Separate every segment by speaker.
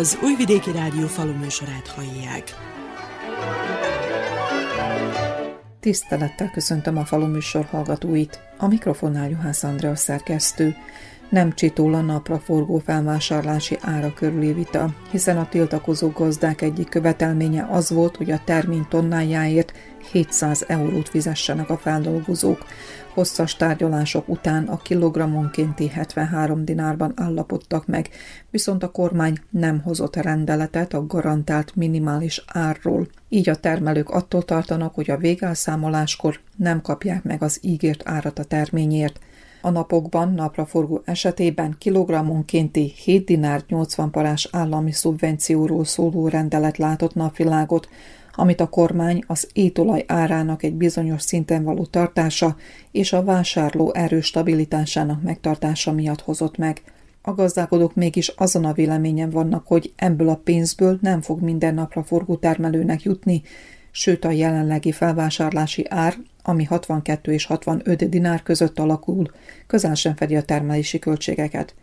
Speaker 1: Az Újvidéki Rádió faluműsorát hallják.
Speaker 2: Tisztelettel köszöntöm a faluműsor hallgatóit. A mikrofonnál Juhász Andrea szerkesztő. Nem csitól a napra felvásárlási ára körüli vita, hiszen a tiltakozó gazdák egyik követelménye az volt, hogy a termény tonnájáért 700 eurót fizessenek a feldolgozók. Hosszas tárgyalások után a kilogrammonkénti 73 dinárban állapodtak meg, viszont a kormány nem hozott rendeletet a garantált minimális árról. Így a termelők attól tartanak, hogy a végelszámoláskor nem kapják meg az ígért árat a terményért. A napokban napraforgó esetében kilogrammonkénti 7 dinár 80 parás állami szubvencióról szóló rendelet látott napvilágot, amit a kormány az étolaj árának egy bizonyos szinten való tartása és a vásárló erő stabilitásának megtartása miatt hozott meg. A gazdálkodók mégis azon a véleményen vannak, hogy ebből a pénzből nem fog minden napra forgó termelőnek jutni, sőt a jelenlegi felvásárlási ár, ami 62 és 65 dinár között alakul, közel sem fedi a termelési költségeket.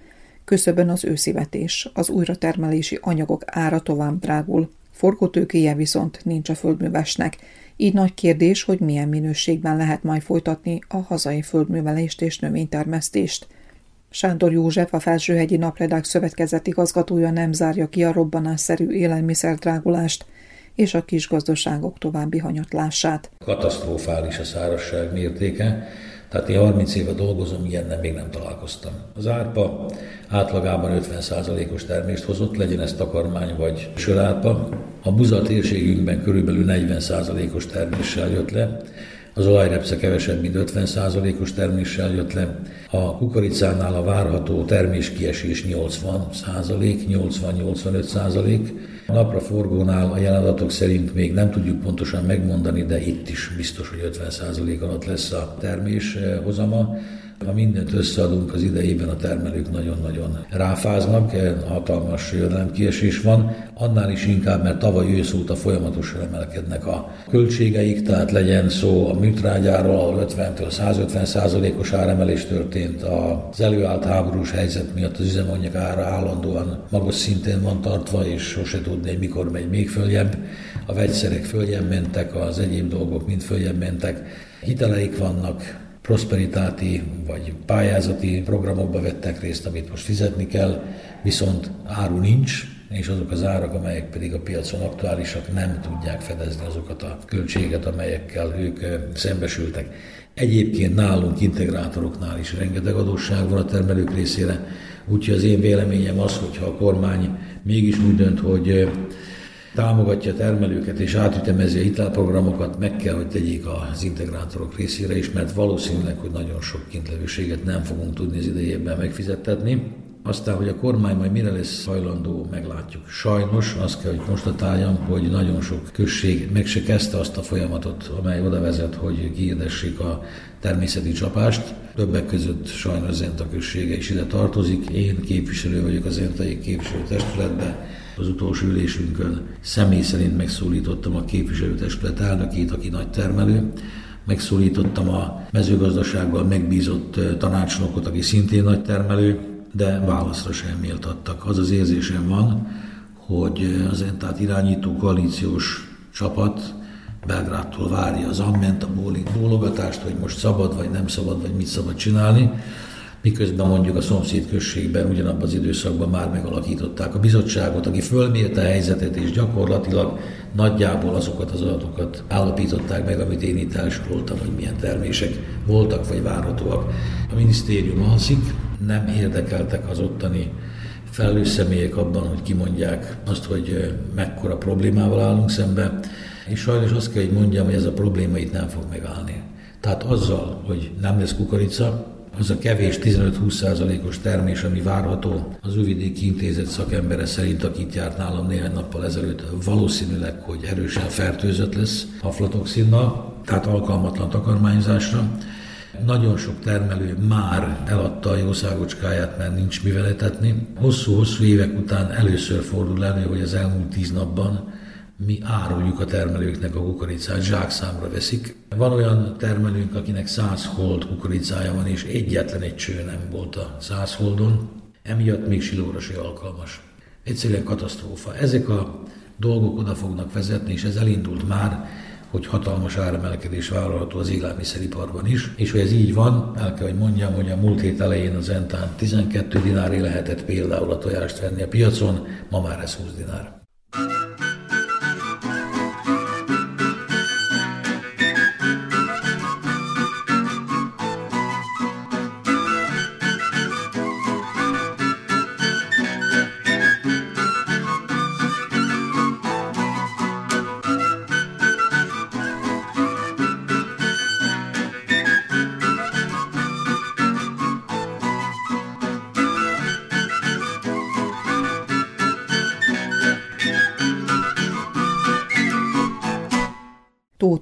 Speaker 2: Küszöbön az őszivetés, az újratermelési anyagok ára tovább drágul, forgótőkéje viszont nincs a földművesnek, így nagy kérdés, hogy milyen minőségben lehet majd folytatni a hazai földművelést és növénytermesztést. Sándor József, a Felsőhegyi Napredák Szövetkezet igazgatója nem zárja ki a robbanásszerű élelmiszerdrágulást és a kisgazdaságok további hanyatlását.
Speaker 3: Katasztrofális a szárazság mértéke, tehát én 30 éve dolgozom, ilyennel még nem találkoztam. Az árpa átlagában 50%-os termést hozott, legyen ez takarmány vagy sörárpa. A buza térségünkben körülbelül 40%-os terméssel jött le, az olajrepsze kevesebb, mint 50%-os terméssel jött le. A kukoricánál a várható terméskiesés 80% 80-85 A napra forgónál a jelenadatok szerint még nem tudjuk pontosan megmondani, de itt is biztos, hogy 50% alatt lesz a termés hozama. Ha mindent összeadunk az idejében, a termelők nagyon-nagyon ráfáznak, hatalmas jövedelemkiesés van, annál is inkább, mert tavaly ősz óta folyamatosan emelkednek a költségeik, tehát legyen szó a műtrágyáról, ahol 50-től 150 százalékos áremelés történt, az előállt háborús helyzet miatt az üzemanyag ára állandóan magas szintén van tartva, és sose tudni, mikor megy még följebb. A vegyszerek följebb mentek, az egyéb dolgok mind följebb mentek. Hiteleik vannak, prosperitáti vagy pályázati programokba vettek részt, amit most fizetni kell, viszont áru nincs, és azok az árak, amelyek pedig a piacon aktuálisak, nem tudják fedezni azokat a költséget, amelyekkel ők szembesültek. Egyébként nálunk integrátoroknál is rengeteg adósság van a termelők részére, úgyhogy az én véleményem az, hogyha a kormány mégis úgy dönt, hogy támogatja a termelőket és átütemezi a hitelprogramokat, meg kell, hogy tegyék az integrátorok részére is, mert valószínűleg, hogy nagyon sok kintlevőséget nem fogunk tudni az idejében megfizettetni. Aztán, hogy a kormány majd mire lesz hajlandó, meglátjuk. Sajnos azt kell, hogy konstatáljam, hogy nagyon sok község meg se kezdte azt a folyamatot, amely oda vezet, hogy kiirdessék a természeti csapást. Többek között sajnos Zenta községe is ide tartozik. Én képviselő vagyok az Zentai képviselő testületben, az utolsó ülésünkön személy szerint megszólítottam a képviselőtestület elnökét, aki nagy termelő, megszólítottam a mezőgazdasággal megbízott tanácsnokot, aki szintén nagy termelő, de válaszra sem méltattak. Az az érzésem van, hogy az Entát irányító koalíciós csapat Belgrádtól várja az amment, a bólogatást, hogy most szabad vagy nem szabad, vagy mit szabad csinálni miközben mondjuk a szomszéd községben ugyanabban az időszakban már megalakították a bizottságot, aki fölmérte a helyzetet, és gyakorlatilag nagyjából azokat az adatokat állapították meg, amit én itt elsoroltam, hogy milyen termések voltak vagy várhatóak. A minisztérium alszik, nem érdekeltek az ottani felelős személyek abban, hogy kimondják azt, hogy mekkora problémával állunk szembe, és sajnos azt kell, hogy mondjam, hogy ez a probléma itt nem fog megállni. Tehát azzal, hogy nem lesz kukorica, az a kevés 15-20 százalékos termés, ami várható az Üvidéki Intézet szakembere szerint, akit járt nálam néhány nappal ezelőtt, valószínűleg, hogy erősen fertőzött lesz aflatoxinnal, tehát alkalmatlan takarmányzásra. Nagyon sok termelő már eladta a jószágocskáját, mert nincs mivel etetni. Hosszú-hosszú évek után először fordul elő, hogy az elmúlt tíz napban mi áruljuk a termelőknek a kukoricát, zsákszámra veszik. Van olyan termelőnk, akinek 100 hold kukoricája van, és egyetlen egy cső nem volt a 100 holdon, emiatt még silóra se alkalmas. Egyszerűen katasztrófa. Ezek a dolgok oda fognak vezetni, és ez elindult már, hogy hatalmas áremelkedés vállalható az élelmiszeriparban is, és hogy ez így van, el kell, hogy mondjam, hogy a múlt hét elején az Entán 12 dinári lehetett például a tojást venni a piacon, ma már ez 20 dinár.
Speaker 2: Tóth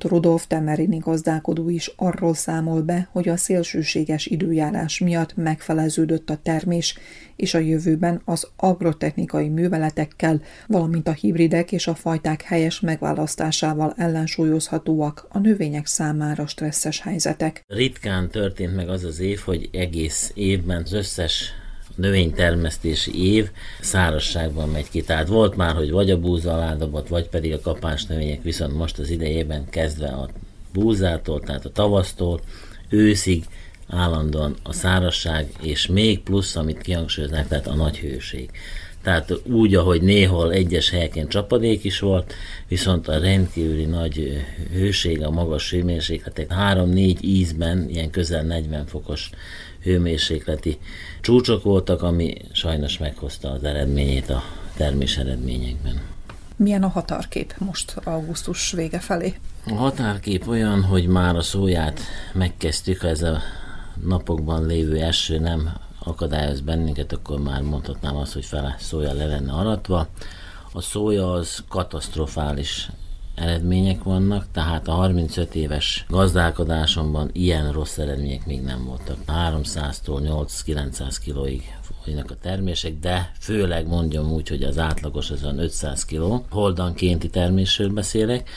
Speaker 2: Rudolf temerini gazdálkodó is arról számol be, hogy a szélsőséges időjárás miatt megfeleződött a termés, és a jövőben az agrotechnikai műveletekkel, valamint a hibridek és a fajták helyes megválasztásával ellensúlyozhatóak a növények számára stresszes helyzetek.
Speaker 4: Ritkán történt meg az az év, hogy egész évben az összes növénytermesztési év szárazságban megy ki. Tehát volt már, hogy vagy a búza alá dobott, vagy pedig a kapás növények, viszont most az idejében kezdve a búzától, tehát a tavasztól, őszig állandóan a szárazság, és még plusz, amit kihangsúlyoznak, tehát a nagy hőség. Tehát úgy, ahogy néhol egyes helyeken csapadék is volt, viszont a rendkívüli nagy hőség, a magas hőmérsékletek 3-4 ízben, ilyen közel 40 fokos hőmérsékleti csúcsok voltak, ami sajnos meghozta az eredményét a termés eredményekben.
Speaker 2: Milyen a határkép most augusztus vége felé?
Speaker 4: A határkép olyan, hogy már a szóját megkezdtük, ez a napokban lévő eső nem akadályoz bennünket, akkor már mondhatnám azt, hogy fele szója le lenne aratva. A szója az katasztrofális eredmények vannak, tehát a 35 éves gazdálkodásomban ilyen rossz eredmények még nem voltak. 300-tól 8-900 kilóig folynak a termések, de főleg mondjam úgy, hogy az átlagos az 500 kiló. Holdankénti termésről beszélek.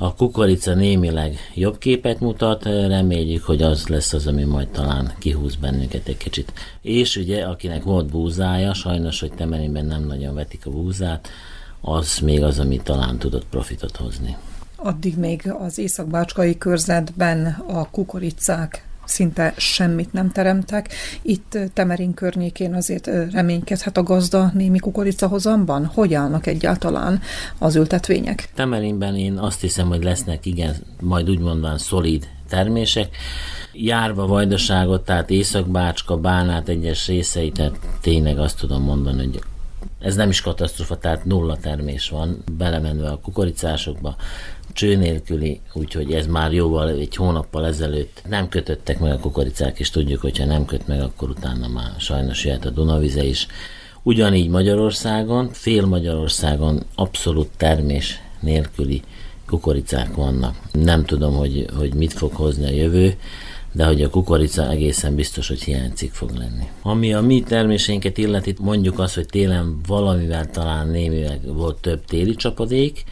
Speaker 4: A kukorica némileg jobb képet mutat, reméljük, hogy az lesz az, ami majd talán kihúz bennünket egy kicsit. És ugye, akinek volt búzája, sajnos, hogy temelényben nem nagyon vetik a búzát, az még az, ami talán tudott profitot hozni.
Speaker 2: Addig még az északbácskai körzetben a kukoricák szinte semmit nem teremtek. Itt Temerin környékén azért reménykedhet a gazda némi kukoricahozamban? Hogy állnak egyáltalán az ültetvények?
Speaker 4: Temerinben én azt hiszem, hogy lesznek igen, majd úgy mondván szolid termések. Járva vajdaságot, tehát Északbácska, Bánát egyes részeit, tehát tényleg azt tudom mondani, hogy ez nem is katasztrofa, tehát nulla termés van, belemenve a kukoricásokba, cső nélküli, úgyhogy ez már jóval egy hónappal ezelőtt nem kötöttek meg a kukoricák, és tudjuk, hogyha nem köt meg, akkor utána már sajnos jöhet a Dunavize is. Ugyanígy Magyarországon, fél Magyarországon abszolút termés nélküli kukoricák vannak. Nem tudom, hogy, hogy mit fog hozni a jövő, de hogy a kukorica egészen biztos, hogy hiányzik fog lenni. Ami a mi termésénket illeti, mondjuk azt, hogy télen valamivel talán némileg volt több téli csapadék,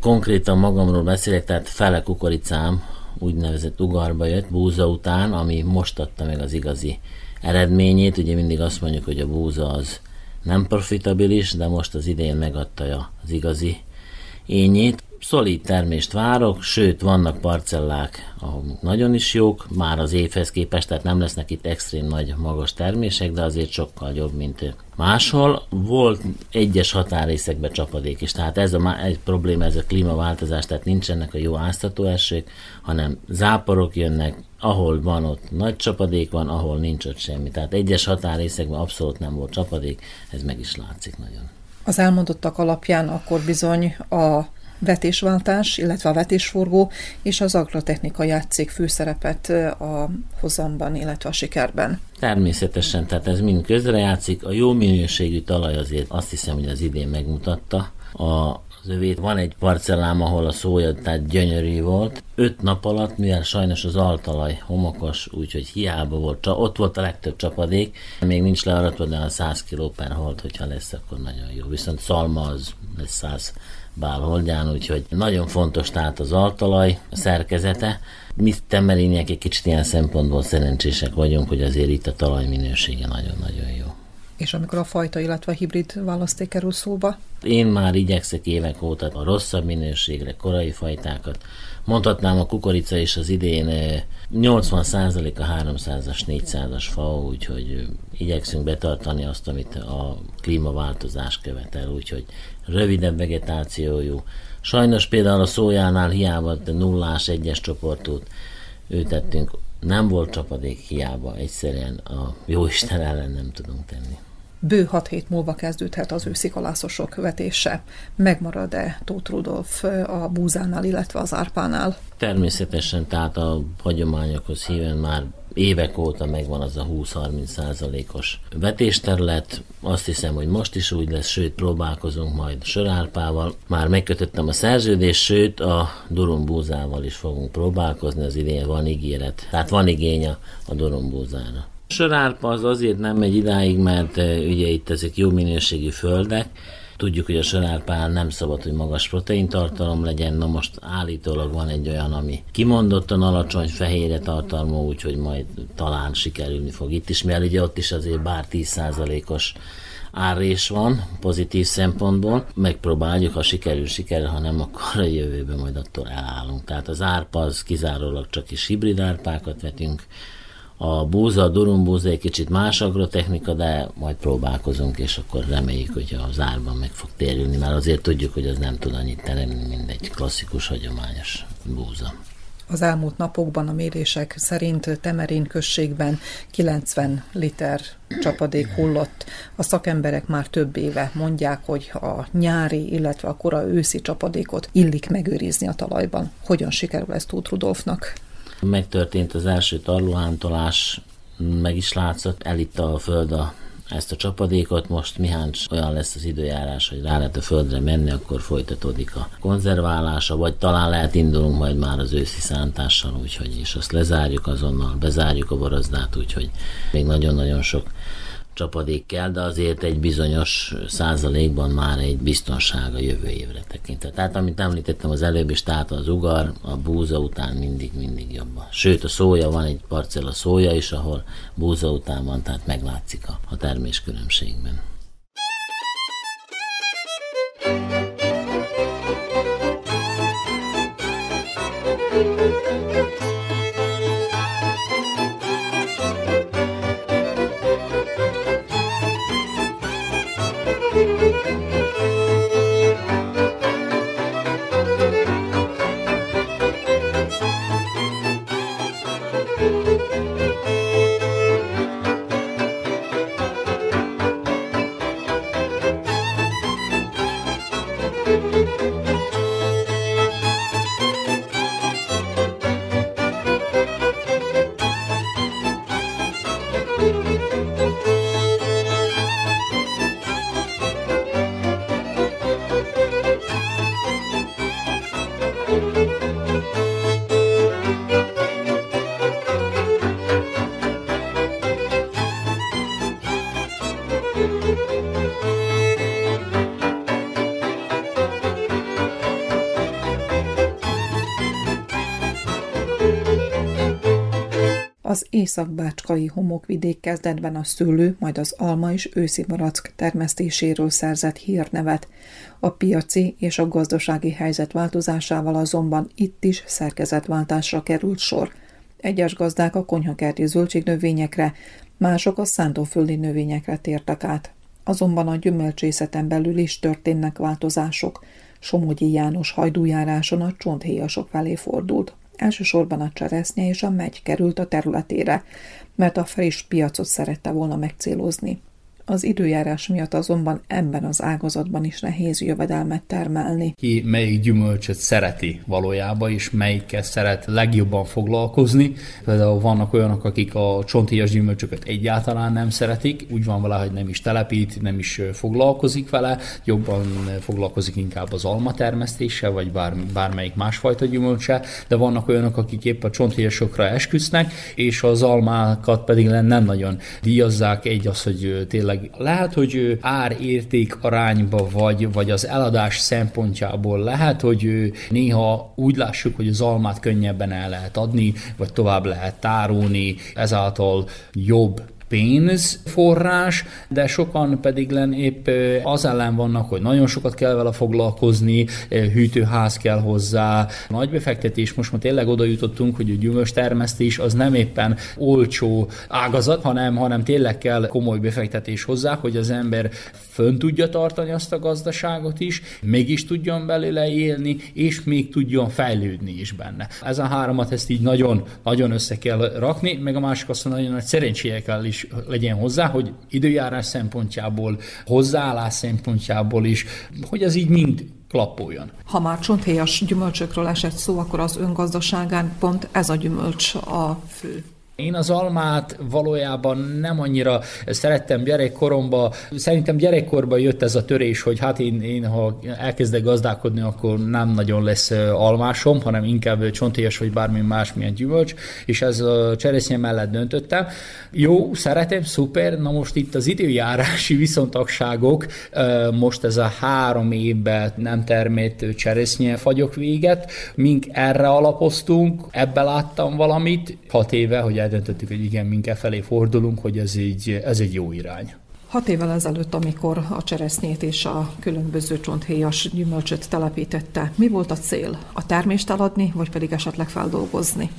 Speaker 4: konkrétan magamról beszélek, tehát fele kukoricám úgynevezett ugarba jött búza után, ami most adta meg az igazi eredményét. Ugye mindig azt mondjuk, hogy a búza az nem profitabilis, de most az idén megadta az igazi ényét szolid termést várok, sőt vannak parcellák, ahol nagyon is jók, már az évhez képest, tehát nem lesznek itt extrém nagy magas termések, de azért sokkal jobb, mint máshol. Volt egyes határészekben csapadék is, tehát ez a egy probléma, ez a klímaváltozás, tehát nincsenek a jó áztató esők, hanem záporok jönnek, ahol van ott nagy csapadék van, ahol nincs ott semmi. Tehát egyes határészekben abszolút nem volt csapadék, ez meg is látszik nagyon.
Speaker 2: Az elmondottak alapján akkor bizony a vetésváltás, illetve a vetésforgó és az agrotechnika játszik főszerepet a hozamban, illetve a sikerben.
Speaker 4: Természetesen, tehát ez mind közrejátszik. A jó minőségű talaj azért azt hiszem, hogy az idén megmutatta. A az övét. Van egy parcellám, ahol a szója tehát gyönyörű volt. Öt nap alatt, mivel sajnos az altalaj homokos, úgyhogy hiába volt, ott volt a legtöbb csapadék, még nincs learatva, de a 100 kg per holt, hogyha lesz, akkor nagyon jó. Viszont szalma az lesz 100 bálholdján, úgyhogy nagyon fontos tehát az altalaj, szerkezete. Mi temerények egy kicsit ilyen szempontból szerencsések vagyunk, hogy azért itt a talaj minősége nagyon-nagyon jó.
Speaker 2: És amikor a fajta, illetve a hibrid választék kerül szóba?
Speaker 4: Én már igyekszek évek óta a rosszabb minőségre, korai fajtákat. Mondhatnám a kukorica is az idén 80% a 300-as, 400-as fa, úgyhogy igyekszünk betartani azt, amit a klímaváltozás követel, úgyhogy rövidebb vegetációjú. Sajnos például a szójánál hiába nullás egyes csoportot ültettünk, nem volt csapadék hiába, egyszerűen a jóisten ellen nem tudunk tenni.
Speaker 2: Bő hat hét múlva kezdődhet az őszi kalászosok követése. Megmarad-e Tóth Rudolf a búzánál, illetve az árpánál?
Speaker 4: Természetesen, tehát a hagyományokhoz híven már évek óta megvan az a 20-30 százalékos vetésterület. Azt hiszem, hogy most is úgy lesz, sőt próbálkozunk majd sörárpával. Már megkötöttem a szerződést, sőt a durumbúzával is fogunk próbálkozni, az idén van ígéret. Tehát van igény a, a durumbúzára. Sörárpa az azért nem megy idáig, mert ugye itt ezek jó minőségű földek, Tudjuk, hogy a sörárpánál nem szabad, hogy magas proteintartalom legyen, na most állítólag van egy olyan, ami kimondottan alacsony fehérje tartalmú, úgyhogy majd talán sikerülni fog itt is, mivel ugye ott is azért bár 10%-os árrés van pozitív szempontból. Megpróbáljuk, ha sikerül, sikerül, ha nem, akkor a jövőben majd attól elállunk. Tehát az árpa az kizárólag csak is hibrid árpákat vetünk, a búza, a durumbúza egy kicsit más agrotechnika, de majd próbálkozunk, és akkor reméljük, hogy az árban meg fog térülni, mert azért tudjuk, hogy az nem tud annyit teremni, mint egy klasszikus, hagyományos búza.
Speaker 2: Az elmúlt napokban a mérések szerint Temerin községben 90 liter csapadék hullott. A szakemberek már több éve mondják, hogy a nyári, illetve a kora őszi csapadékot illik megőrizni a talajban. Hogyan sikerül ez Tóth Rudolfnak?
Speaker 4: Megtörtént az első tarlóhántolás, meg is látszott, elitta a föld a ezt a csapadékot, most miháncs olyan lesz az időjárás, hogy rá lehet a földre menni, akkor folytatódik a konzerválása, vagy talán lehet indulunk majd már az őszi szántással, úgyhogy és azt lezárjuk azonnal, bezárjuk a borozdát, úgyhogy még nagyon-nagyon sok csapadék kell, de azért egy bizonyos százalékban már egy biztonság a jövő évre tekintve. Tehát amit említettem az előbb is, tehát az ugar, a búza után mindig-mindig jobban. Sőt, a szója van egy parcella szója is, ahol búza után van, tehát meglátszik a, a termés különbségben.
Speaker 2: Északbácskai homokvidék kezdetben a szőlő, majd az alma és őszi barack termesztéséről szerzett hírnevet. A piaci és a gazdasági helyzet változásával azonban itt is szerkezetváltásra került sor. Egyes gazdák a konyhakerti zöldségnövényekre, mások a szántóföldi növényekre tértek át. Azonban a gyümölcsészeten belül is történnek változások. Somogyi János hajdújáráson a csonthéjasok felé fordult. Elsősorban a cseresznye és a megy került a területére, mert a friss piacot szerette volna megcélozni. Az időjárás miatt azonban ebben az ágazatban is nehéz jövedelmet termelni.
Speaker 5: Ki melyik gyümölcsöt szereti valójában, és melyikkel szeret legjobban foglalkozni. Például vannak olyanok, akik a csontíjas gyümölcsöket egyáltalán nem szeretik, úgy van vele, hogy nem is telepít, nem is foglalkozik vele, jobban foglalkozik inkább az alma termesztéssel, vagy bár, bármelyik másfajta gyümölcse, de vannak olyanok, akik épp a csontíjasokra esküsznek, és az almákat pedig nem nagyon díjazzák, egy az, hogy tényleg tényleg lehet, hogy ár-érték arányba vagy, vagy az eladás szempontjából. Lehet, hogy néha úgy lássuk, hogy az almát könnyebben el lehet adni, vagy tovább lehet tárolni, ezáltal jobb pénzforrás, de sokan pedig len épp az ellen vannak, hogy nagyon sokat kell vele foglalkozni, hűtőház kell hozzá, nagy befektetés, most már tényleg oda jutottunk, hogy a gyümölcs termesztés az nem éppen olcsó ágazat, hanem, hanem tényleg kell komoly befektetés hozzá, hogy az ember fönn tudja tartani azt a gazdaságot is, mégis tudjon belőle élni, és még tudjon fejlődni is benne. Ez a háromat ezt így nagyon, nagyon össze kell rakni, meg a másik azt nagyon nagy szerencséje kell is legyen hozzá, hogy időjárás szempontjából, hozzáállás szempontjából is, hogy ez így mind klappoljon.
Speaker 2: Ha már csonthéjas gyümölcsökről esett szó, akkor az öngazdaságán pont ez a gyümölcs a fő.
Speaker 5: Én az almát valójában nem annyira szerettem gyerekkoromban. Szerintem gyerekkorban jött ez a törés, hogy hát én, én ha elkezdek gazdálkodni, akkor nem nagyon lesz almásom, hanem inkább csontélyes vagy bármi másmilyen gyümölcs, és ez a cseresznye mellett döntöttem. Jó, szeretem, szuper, na most itt az időjárási viszontagságok, most ez a három évben nem termett cseresznye fagyok véget, mink erre alapoztunk, ebbe láttam valamit, hat éve, hogy eldöntöttük, hogy igen, minket felé fordulunk, hogy ez egy, ez egy jó irány.
Speaker 2: Hat évvel ezelőtt, amikor a cseresznyét és a különböző csonthéjas gyümölcsöt telepítette, mi volt a cél? A termést eladni, vagy pedig esetleg feldolgozni?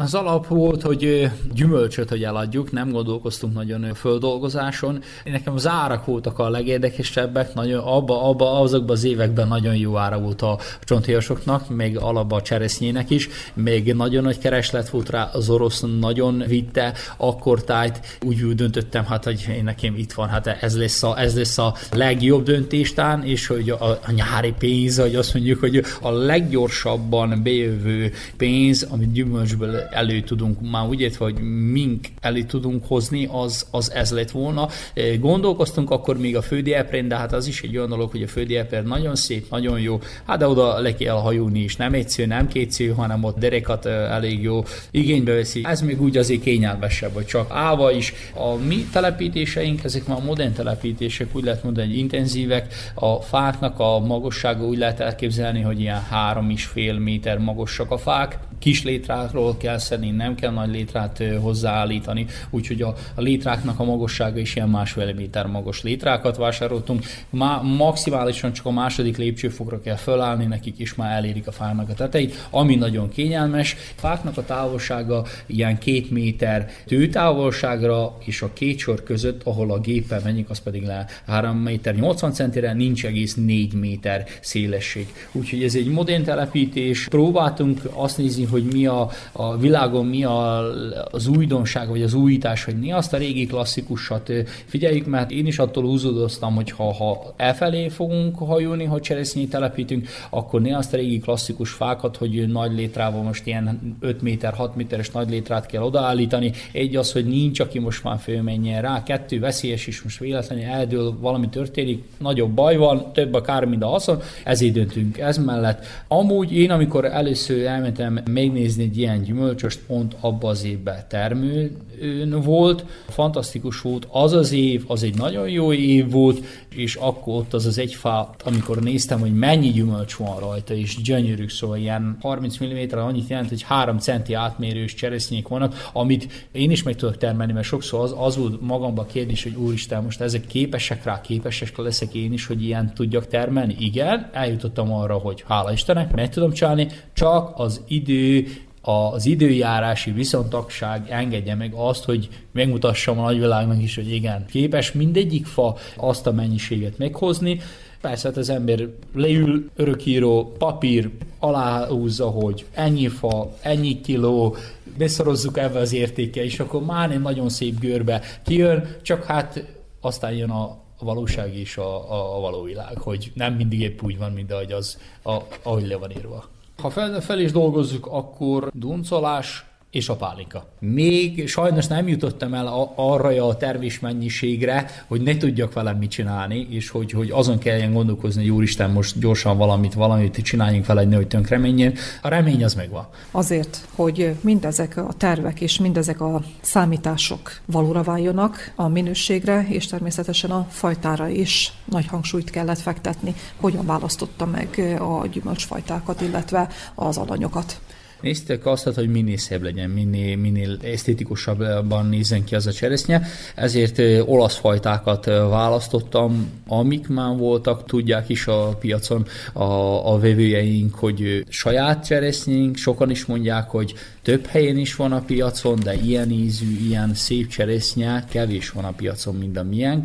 Speaker 5: Az alap volt, hogy gyümölcsöt, hogy eladjuk, nem gondolkoztunk nagyon földolgozáson. Nekem az árak voltak a legérdekesebbek, nagyon, abba, abba, azokban az években nagyon jó ára volt a csonthéjasoknak, még alapba a cseresznyének is, még nagyon nagy kereslet volt rá, az orosz nagyon vitte akkor tájt, úgy, döntöttem, hát, hogy én nekem itt van, hát ez lesz a, ez lesz a legjobb döntéstán, és hogy a, a nyári pénz, hogy azt mondjuk, hogy a leggyorsabban bejövő pénz, amit gyümölcsből elő tudunk, már úgy értve, hogy mink elő tudunk hozni, az, az ez lett volna. E, gondolkoztunk akkor még a fődieprén, de hát az is egy olyan dolog, hogy a fődieper nagyon szép, nagyon jó, hát de oda le kell hajulni is, nem egyszer, nem kétszer, hanem ott derekat e, elég jó igénybe veszi. Ez még úgy azért kényelmesebb, hogy csak állva is. A mi telepítéseink, ezek már modern telepítések, úgy lehet mondani, intenzívek. A fáknak a magassága úgy lehet elképzelni, hogy ilyen három és fél méter magasak a fák. Kis létráról kell szedni, nem kell nagy létrát hozzáállítani, úgyhogy a, a létráknak a magassága is ilyen másfél méter magas létrákat vásároltunk. Má, maximálisan csak a második lépcsőfokra kell fölállni, nekik is már elérik a fának a tetejét, ami nagyon kényelmes. Fáknak a távolsága ilyen két méter tőtávolságra, és a két sor között, ahol a géppel menjünk, az pedig le 3 méter 80 centire, nincs egész 4 méter szélesség. Úgyhogy ez egy modern telepítés. Próbáltunk azt nézni, hogy mi a, a világon mi a, az újdonság, vagy az újítás, hogy mi azt a régi klasszikusat figyeljük, mert én is attól húzódoztam, hogy ha, ha elfelé fogunk hajulni, ha cseresznyét telepítünk, akkor ne azt a régi klasszikus fákat, hogy nagy létrával most ilyen 5 méter, 6 méteres nagy létrát kell odaállítani. Egy az, hogy nincs, aki most már fölmenjen rá, kettő veszélyes is, most véletlenül eldől, valami történik, nagyobb baj van, több a kár, mint a haszon, ezért döntünk ez mellett. Amúgy én, amikor először elmentem megnézni egy ilyen gyümölcs, gyümölcsöst pont abba az évben termő volt. Fantasztikus volt az az év, az egy nagyon jó év volt, és akkor ott az az egy fa, amikor néztem, hogy mennyi gyümölcs van rajta, és gyönyörű, szóval ilyen 30 mm annyit jelent, hogy 3 centi átmérős cseresznyék vannak, amit én is meg tudok termelni, mert sokszor az, az volt magamban a kérdés, hogy úristen, most ezek képesek rá, képesek leszek én is, hogy ilyen tudjak termelni. Igen, eljutottam arra, hogy hála Istennek, meg tudom csinálni, csak az idő az időjárási viszontagság engedje meg azt, hogy megmutassam a nagyvilágnak is, hogy igen, képes mindegyik fa azt a mennyiséget meghozni, Persze, hát az ember leül, örökíró, papír, aláhúzza, hogy ennyi fa, ennyi kiló, beszorozzuk ebbe az értéke, és akkor már egy nagyon szép görbe kijön, csak hát aztán jön a valóság és a, a, a való világ, hogy nem mindig épp úgy van, mint ahogy, az, a, ahogy le van írva. Ha fel, fel is dolgozzuk, akkor duncolás, és a pálinka. Még sajnos nem jutottam el a, arra a termésmennyiségre, hogy ne tudjak velem mit csinálni, és hogy, hogy azon kelljen gondolkozni, hogy úristen, most gyorsan valamit, valamit csináljunk vele, hogy nehogy tönkre menjen. A remény az megvan.
Speaker 2: Azért, hogy mindezek a tervek és mindezek a számítások valóra váljonak a minőségre, és természetesen a fajtára is nagy hangsúlyt kellett fektetni. Hogyan választotta meg a gyümölcsfajtákat, illetve az alanyokat?
Speaker 5: Néztek azt, hogy minél szebb legyen, minél, minél esztétikusabban nézzen ki az a cseresznye, ezért olasz fajtákat választottam, amik már voltak, tudják is a piacon a, a vevőjeink, hogy saját cseresznyénk, sokan is mondják, hogy több helyen is van a piacon, de ilyen ízű, ilyen szép cseresznye kevés van a piacon, mint a miénk.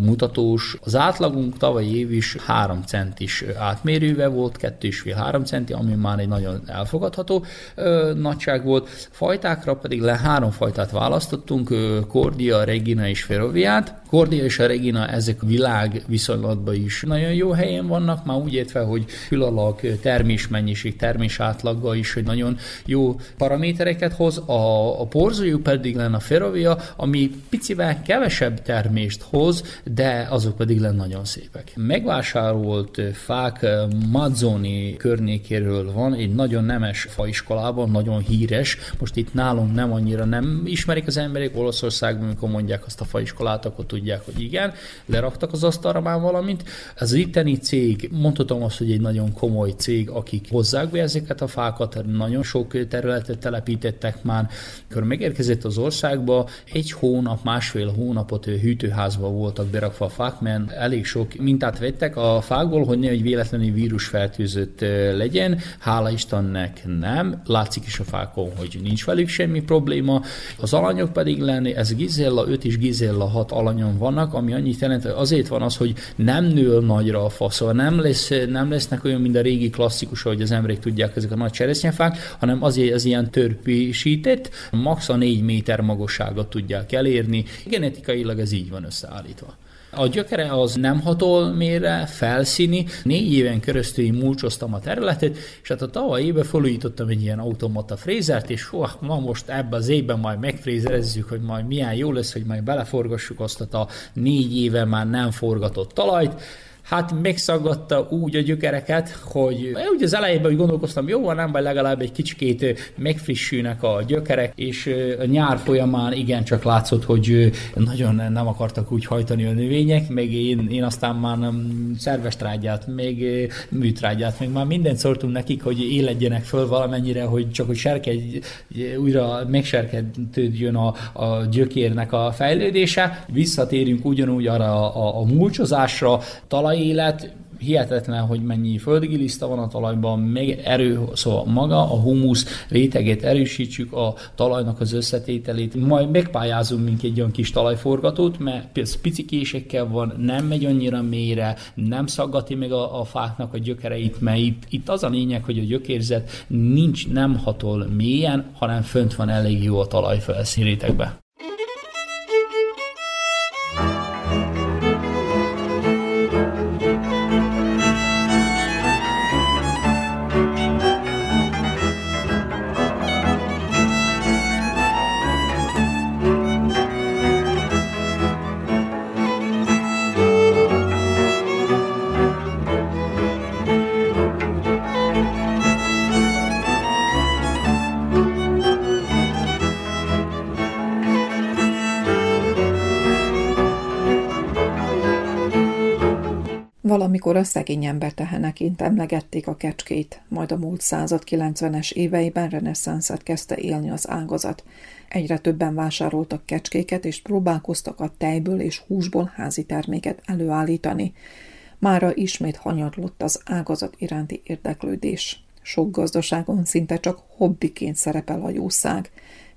Speaker 5: Mutatós. Az átlagunk tavaly év is 3 centis átmérőve volt, 2,5-3 centi, ami már egy nagyon elfogadható ö, nagyság volt. Fajtákra pedig le három fajtát választottunk, ö, Cordia, Regina és Ferroviát. Cordia és a Regina ezek világ viszonylatban is nagyon jó helyen vannak, már úgy értve, hogy fülalag, termésmennyiség, termés átlaggal is, hogy nagyon jó paramétereket hoz, a, a porzójú pedig lenne a Ferrovia, ami picivel kevesebb termést hoz, de azok pedig lenne nagyon szépek. Megvásárolt fák Mazzoni környékéről van, egy nagyon nemes faiskolában, nagyon híres, most itt nálunk nem annyira nem ismerik az emberek, Olaszországban, amikor mondják azt a faiskolát, akkor tudják, hogy igen, leraktak az asztalra már valamint. Az itteni cég, mondhatom azt, hogy egy nagyon komoly cég, akik hozzák be ezeket a fákat, nagyon sok területet telepítettek már. Amikor megérkezett az országba, egy hónap, másfél hónapot hűtőházba voltak berakva a fák, mert elég sok mintát vettek a fákból, hogy ne egy véletlenül vírusfertőzött legyen. Hála Istennek nem. Látszik is a fákon, hogy nincs velük semmi probléma. Az alanyok pedig lenni, ez Gizella 5 és Gizella 6 alanyon vannak, ami annyit jelent, hogy azért van az, hogy nem nő nagyra a fa, szóval nem, lesz, nem lesznek olyan, mint a régi klasszikus, hogy az emberek tudják ezek a nagy cseresznyefák, hanem azért az ilyen törpésített, max. a 4 méter magasságot tudják elérni. Genetikailag ez így van összeállítva. A gyökere az nem hatol mélyre, felszíni. Négy éven keresztül múlcsoztam a területet, és hát a tavaly évben felújítottam egy ilyen automata frézert, és hú, ma most ebben az évben majd megfrézerezzük, hogy majd milyen jó lesz, hogy majd beleforgassuk azt a négy éve már nem forgatott talajt hát megszaggatta úgy a gyökereket, hogy úgy az elejében úgy gondolkoztam, jó van, nem baj, legalább egy kicsikét megfrissülnek a gyökerek, és a nyár folyamán igen, csak látszott, hogy nagyon nem akartak úgy hajtani a növények, meg én, én aztán már nem szerves trágyát, még műtrágyát, még már mindent szóltunk nekik, hogy éledjenek föl valamennyire, hogy csak hogy serkedj, újra megserkedődjön a, a gyökérnek a fejlődése. Visszatérünk ugyanúgy arra a, a, a mulcsozásra, talaj élet, hihetetlen, hogy mennyi földgiliszta van a talajban, meg erő, szóval maga a humusz réteget erősítsük, a talajnak az összetételét, majd megpályázunk mint egy olyan kis talajforgatót, mert picikésekkel van, nem megy annyira mélyre, nem szaggati meg a, a fáknak a gyökereit, mert itt, itt az a lényeg, hogy a gyökérzet nincs, nem hatol mélyen, hanem fönt van elég jó a talaj felszínrétegbe.
Speaker 2: Valamikor a szegény emberteheneként emlegették a kecskét, majd a múlt század 90-es éveiben reneszánszat kezdte élni az ágazat. Egyre többen vásároltak kecskéket, és próbálkoztak a tejből és húsból házi terméket előállítani. Mára ismét hanyarlott az ágazat iránti érdeklődés. Sok gazdaságon szinte csak hobbiként szerepel a jószág.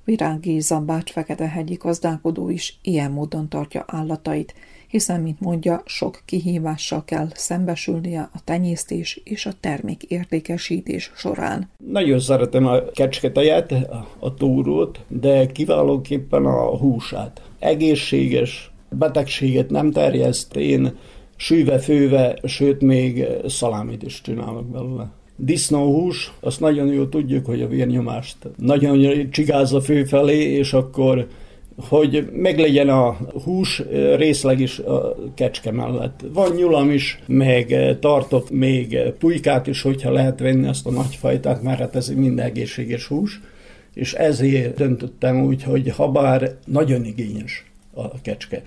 Speaker 2: Virági Zambács Fekete-hegyi gazdálkodó is ilyen módon tartja állatait – hiszen, mint mondja, sok kihívással kell szembesülnie a tenyésztés és a termék értékesítés során.
Speaker 6: Nagyon szeretem a kecsketejet, a túrót, de kiválóképpen a húsát. Egészséges, betegséget nem terjeszt, én sűve, főve, sőt még szalámit is csinálok belőle. Disznóhús, azt nagyon jól tudjuk, hogy a vérnyomást nagyon csigázza főfelé, és akkor hogy meglegyen a hús részleg is a kecske mellett. Van nyulam is, meg tartok még pulykát is, hogyha lehet venni azt a nagyfajtát, mert hát ez mind egészséges hús, és ezért döntöttem úgy, hogy ha bár nagyon igényes a kecske,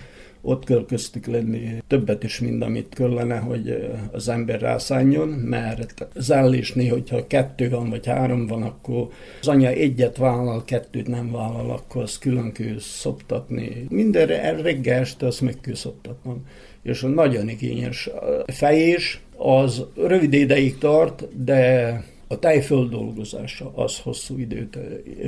Speaker 6: ott kell köztük lenni többet is, mint amit kellene, hogy az ember rászálljon, mert az ellésnél, hogyha kettő van, vagy három van, akkor az anya egyet vállal, kettőt nem vállal, akkor az külön kell szoptatni. Minden reggel este azt meg kell szoptatnom. És nagyon igényes fejés, az rövid ideig tart, de a tejföldolgozása az hosszú időt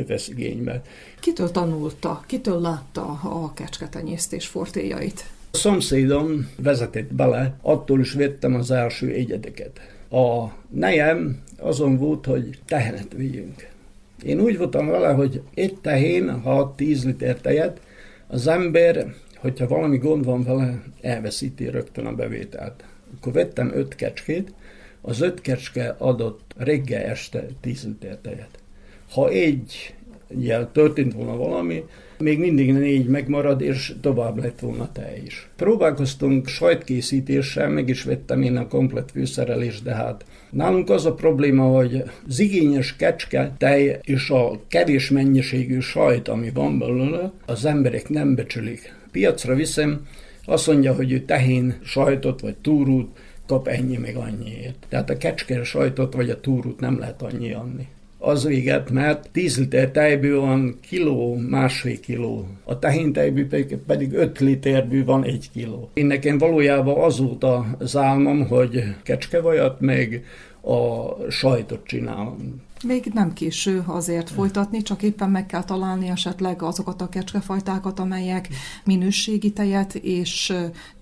Speaker 6: vesz igénybe.
Speaker 2: Kitől tanulta, kitől látta a kecsketenyésztés fortéjait?
Speaker 6: A szomszédom vezetett bele, attól is vettem az első egyedeket. A nejem azon volt, hogy tehenet vigyünk. Én úgy voltam vele, hogy egy tehén, ha 10 liter tejet, az ember, hogyha valami gond van vele, elveszíti rögtön a bevételt. Akkor vettem öt kecskét, az öt kecske adott reggel este 10 liter. Ha egy jel történt volna valami, még mindig négy megmarad, és tovább lett volna tej is. Próbálkoztunk sajtkészítéssel, meg is vettem én a komplet fűszerelést, de hát nálunk az a probléma, hogy az igényes kecske tej és a kevés mennyiségű sajt, ami van belőle, az emberek nem becsülik. Piacra viszem, azt mondja, hogy ő tehén sajtot vagy túrút kap ennyi meg annyiért. Tehát a kecske sajtot vagy a túrút nem lehet annyi adni az véget, mert 10 liter tejből van kiló, másfél kiló. A tehintejből pedig 5 literből van 1 kiló. Én nekem valójában az volt az álmom, hogy kecskevajat meg a sajtot csinálom.
Speaker 2: Még nem késő azért folytatni, csak éppen meg kell találni esetleg azokat a kecskefajtákat, amelyek minőségi tejet és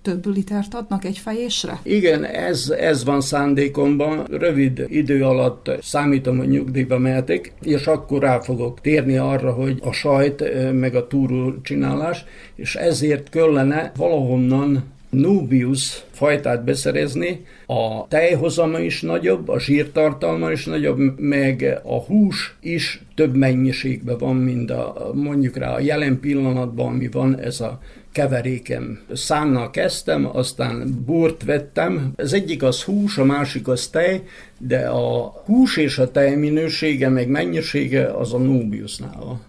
Speaker 2: több litert adnak egy fejésre?
Speaker 6: Igen, ez, ez van szándékomban. Rövid idő alatt számítom, hogy nyugdíjba mehetek, és akkor rá fogok térni arra, hogy a sajt meg a túrú csinálás, és ezért kellene valahonnan Nubius fajtát beszerezni, a tejhozama is nagyobb, a zsírtartalma is nagyobb, meg a hús is több mennyiségben van, mint a, mondjuk rá a jelen pillanatban, ami van ez a keverékem. Szánnal kezdtem, aztán burt vettem. Az egyik az hús, a másik az tej, de a hús és a tej minősége, meg mennyisége az a Nubiusnál van.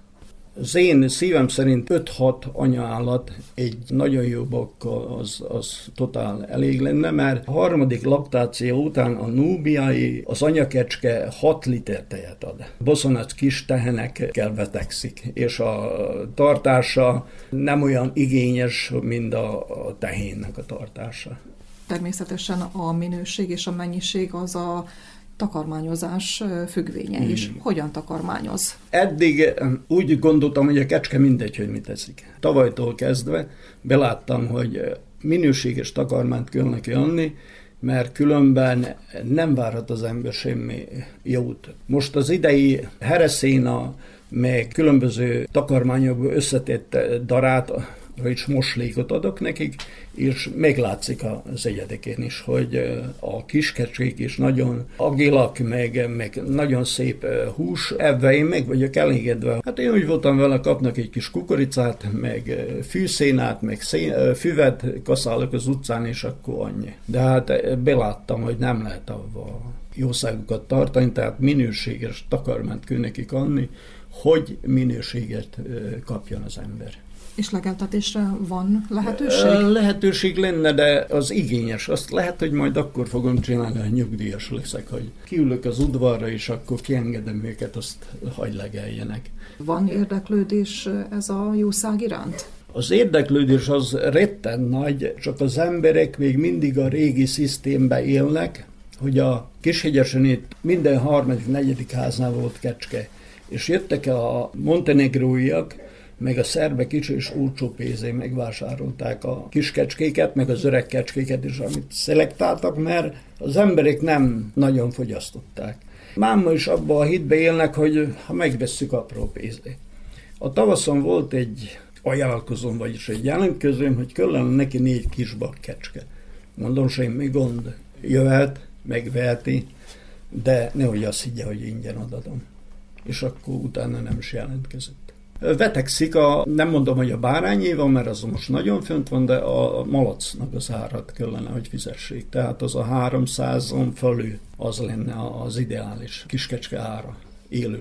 Speaker 6: Az én szívem szerint 5-6 anyaállat egy nagyon jó bakkal az, az totál elég lenne, mert a harmadik laktáció után a núbiai, az anyakecske 6 liter tejet ad. Boszonac kis tehenekkel betegszik, és a tartása nem olyan igényes, mint a tehénnek a tartása.
Speaker 2: Természetesen a minőség és a mennyiség az a takarmányozás függvénye is. Mm. Hogyan takarmányoz?
Speaker 6: Eddig úgy gondoltam, hogy a kecske mindegy, hogy mit teszik. Tavalytól kezdve beláttam, hogy minőséges takarmányt kell neki adni, mert különben nem várhat az ember semmi jót. Most az idei hereszéna, meg különböző takarmányokból összetett darát is moslékot adok nekik, és meglátszik az egyedekén is, hogy a kiskecskék is nagyon agilak, meg, meg nagyon szép hús, ebben én meg vagyok elégedve. Hát én úgy voltam vele, kapnak egy kis kukoricát, meg fűszénát, meg szén, füvet, kaszálok az utcán, és akkor annyi. De hát beláttam, hogy nem lehet avval jószágukat tartani, tehát minőséges takarmányt kell nekik adni, hogy minőséget kapjon az ember.
Speaker 2: És legeltetésre van lehetőség?
Speaker 6: Lehetőség lenne, de az igényes. Azt lehet, hogy majd akkor fogom csinálni, ha nyugdíjas leszek, hogy kiülök az udvarra, és akkor kiengedem őket, azt hagy legeljenek.
Speaker 2: Van érdeklődés ez a jószág iránt?
Speaker 6: Az érdeklődés az retten nagy, csak az emberek még mindig a régi szisztémbe élnek, hogy a Kishegyesen itt minden harmadik, negyedik háznál volt kecske. És jöttek a montenegróiak, meg a szerbek is, és olcsó pénzén megvásárolták a kis kecskéket, meg az öreg kecskéket is, amit szelektáltak, mert az emberek nem nagyon fogyasztották. Máma is abba a hitbe élnek, hogy ha megvesszük apró pénzé. A tavaszon volt egy ajánlkozom, vagyis egy jelentkezőm, hogy kellene neki négy kis kecske. Mondom, hogy mi gond? Jöhet, megveheti, de nehogy azt higgye, hogy ingyen adadom. És akkor utána nem is jelentkezett. Vetekszik a, nem mondom, hogy a bárányéval, mert az most nagyon fönt van, de a malacnak az árat kellene, hogy fizessék. Tehát az a 300-on fölül az lenne az ideális kiskecske ára élő.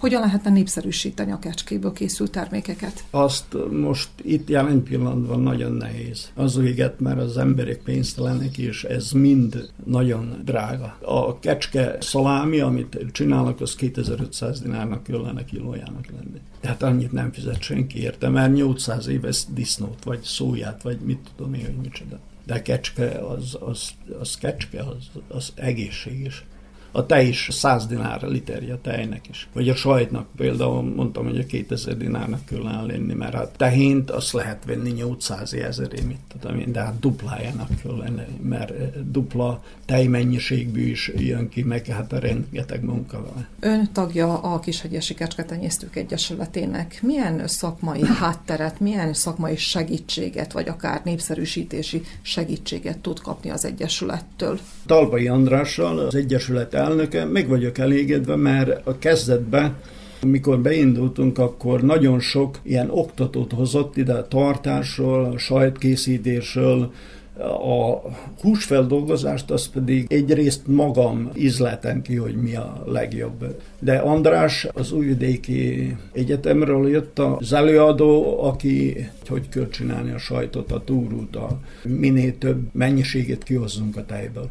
Speaker 2: Hogyan lehetne népszerűsíteni a kecskéből készült termékeket?
Speaker 6: Azt most itt jelen pillanatban nagyon nehéz. Az véget, mert az emberek pénztelenek, és ez mind nagyon drága. A kecske szalámi, amit csinálnak, az 2500 dinárnak kellene kilójának lenni. Tehát annyit nem fizet senki érte, mert 800 éves disznót, vagy szóját, vagy mit tudom én, hogy micsoda. De kecske, az, az, az kecske, az, az egészséges a tej is 100 dinár literje a tejnek is. Vagy a sajtnak például mondtam, hogy a 2000 dinárnak kellene lenni, mert a tehént azt lehet venni 800 ezeré, mit tudom én, de hát duplájának kell lenni, mert eh, dupla tejmennyiségbű is jön ki, meg hát a rengeteg munka van.
Speaker 2: Ön tagja a Kishegyesi Kecsketenyésztők Egyesületének. Milyen szakmai hátteret, milyen szakmai segítséget, vagy akár népszerűsítési segítséget tud kapni az Egyesülettől?
Speaker 6: Talbai Andrással, az Egyesület elnöke, meg vagyok elégedve, mert a kezdetben amikor beindultunk, akkor nagyon sok ilyen oktatót hozott ide a tartásról, a sajtkészítésről, a húsfeldolgozást az pedig egyrészt magam ízletem ki, hogy mi a legjobb. De András az Újvidéki Egyetemről jött az előadó, aki hogy kell csinálni a sajtot, a túrút, a minél több mennyiséget kihozzunk a tejből.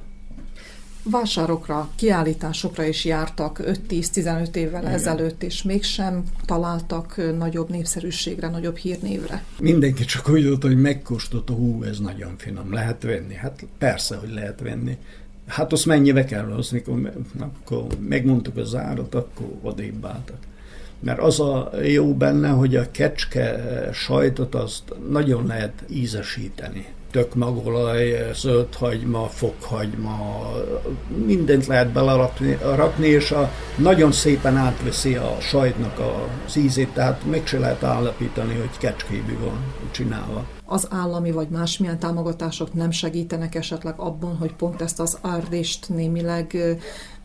Speaker 2: Vásárokra, kiállításokra is jártak 5-10-15 évvel Igen. ezelőtt, és mégsem találtak nagyobb népszerűségre, nagyobb hírnévre.
Speaker 6: Mindenki csak úgy volt, hogy megkóstolta, hú, ez nagyon finom, lehet venni. Hát persze, hogy lehet venni. Hát azt mennyibe kell, az, mikor, akkor megmondtuk az árat, akkor odébb álltak. Mert az a jó benne, hogy a kecske sajtot azt nagyon lehet ízesíteni tök magolaj, zöldhagyma, fokhagyma, mindent lehet belerakni, rakni, és a, nagyon szépen átveszi a sajtnak a ízét, tehát meg se lehet állapítani, hogy kecskébű van csinálva.
Speaker 2: Az állami vagy másmilyen támogatások nem segítenek esetleg abban, hogy pont ezt az árdést némileg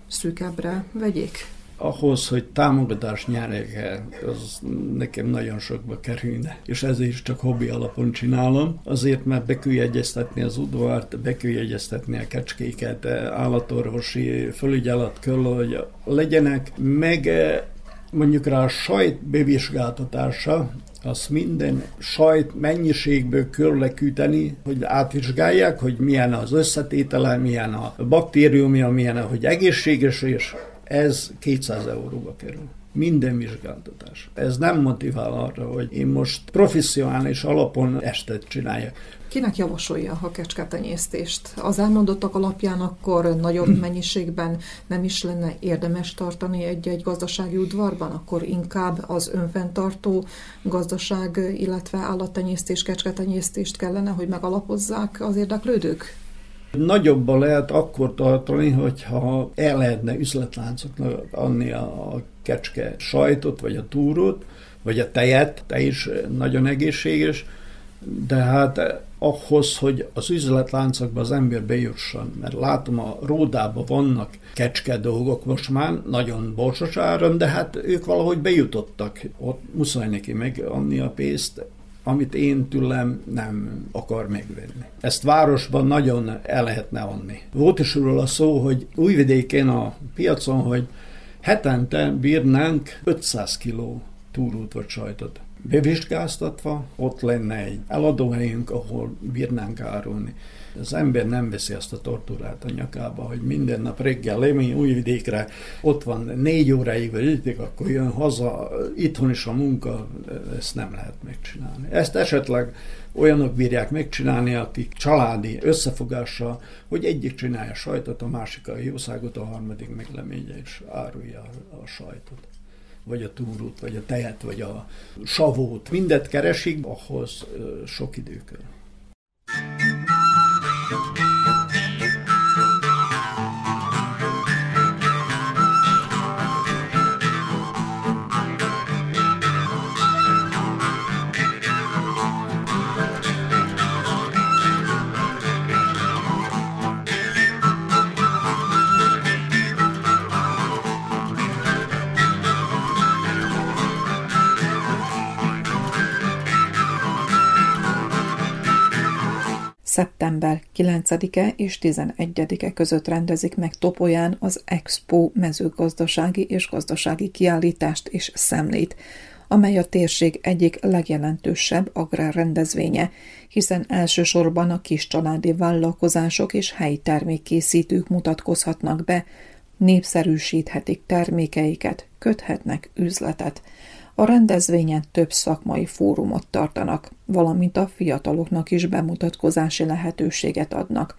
Speaker 2: szűkebbre vegyék?
Speaker 6: Ahhoz, hogy támogatást nyerjek az nekem nagyon sokba kerülne. És ezért is csak hobbi alapon csinálom. Azért, mert be kell jegyeztetni az udvart, be kell jegyeztetni a kecskéket, állatorvosi fölügyelet kell, hogy legyenek, meg eh, mondjuk rá a sajt bevizsgáltatása, azt minden sajt mennyiségből kell leküteni, hogy átvizsgálják, hogy milyen az összetétele, milyen a baktériumja, milyen, hogy egészséges, és ez 200 euróba kerül minden vizsgáltatás. Ez nem motivál arra, hogy én most professzionális alapon estet csináljak.
Speaker 2: Kinek javasolja a kecsketenyésztést? Az elmondottak alapján akkor nagyobb mennyiségben nem is lenne érdemes tartani egy-egy gazdasági udvarban, akkor inkább az önfenntartó gazdaság, illetve állattenyésztés, kecsketenyésztést kellene, hogy megalapozzák az érdeklődők?
Speaker 6: Nagyobban lehet akkor tartani, hogyha el lehetne üzletláncoknak adni a kecske sajtot, vagy a túrót, vagy a tejet, te is nagyon egészséges, de hát ahhoz, hogy az üzletláncokba az ember bejusson, mert látom a ródában vannak kecske dolgok most már, nagyon borsos áron, de hát ők valahogy bejutottak. Ott muszáj neki megadni a pénzt, amit én tőlem nem akar megvenni. Ezt városban nagyon el lehetne adni. Volt is róla szó, hogy újvidékén a piacon, hogy hetente bírnánk 500 kiló túrút vagy sajtot. Bevizsgáztatva, ott lenne egy eladóhelyünk, ahol bírnánk árulni. Az ember nem veszi azt a tortúrát a nyakába, hogy minden nap reggel lemény újvidékre, ott van négy óráig vagy ötig, akkor jön haza, itthon is a munka, ezt nem lehet megcsinálni. Ezt esetleg olyanok bírják megcsinálni, akik családi összefogással, hogy egyik csinálja sajtot, a másik a jószágot, a harmadik meg leménye és árulja a sajtot vagy a túrút, vagy a tejet, vagy a savót. Mindet keresik, ahhoz sok idő kell. Thank you.
Speaker 2: Szeptember 9-e és 11-e között rendezik meg Topolyán az Expo mezőgazdasági és gazdasági kiállítást és szemlét, amely a térség egyik legjelentősebb agrárrendezvénye, hiszen elsősorban a kis családi vállalkozások és helyi termékkészítők mutatkozhatnak be, népszerűsíthetik termékeiket, köthetnek üzletet. A rendezvényen több szakmai fórumot tartanak, valamint a fiataloknak is bemutatkozási lehetőséget adnak.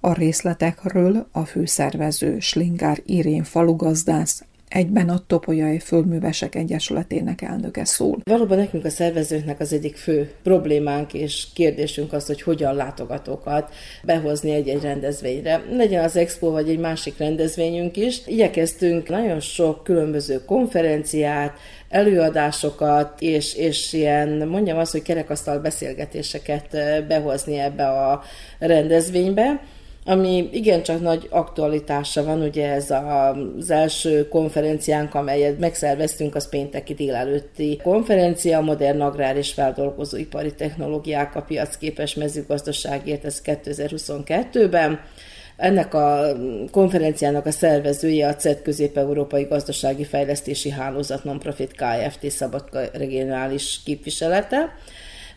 Speaker 2: A részletekről a főszervező Slingár Irén falugazdász Egyben a Topolyai Földművesek Egyesületének elnöke szól.
Speaker 7: Valóban nekünk a szervezőknek az egyik fő problémánk és kérdésünk az, hogy hogyan látogatókat behozni egy-egy rendezvényre. Legyen az expo vagy egy másik rendezvényünk is. Igyekeztünk nagyon sok különböző konferenciát, előadásokat, és, és ilyen, mondjam azt, hogy kerekasztal beszélgetéseket behozni ebbe a rendezvénybe ami igencsak nagy aktualitása van, ugye ez az első konferenciánk, amelyet megszerveztünk, az pénteki délelőtti konferencia, a modern agrár és feldolgozóipari technológiák a piacképes mezőgazdaságért, ez 2022-ben. Ennek a konferenciának a szervezője a CED Közép-Európai Gazdasági Fejlesztési Hálózat Nonprofit Kft. Szabad regionális képviselete,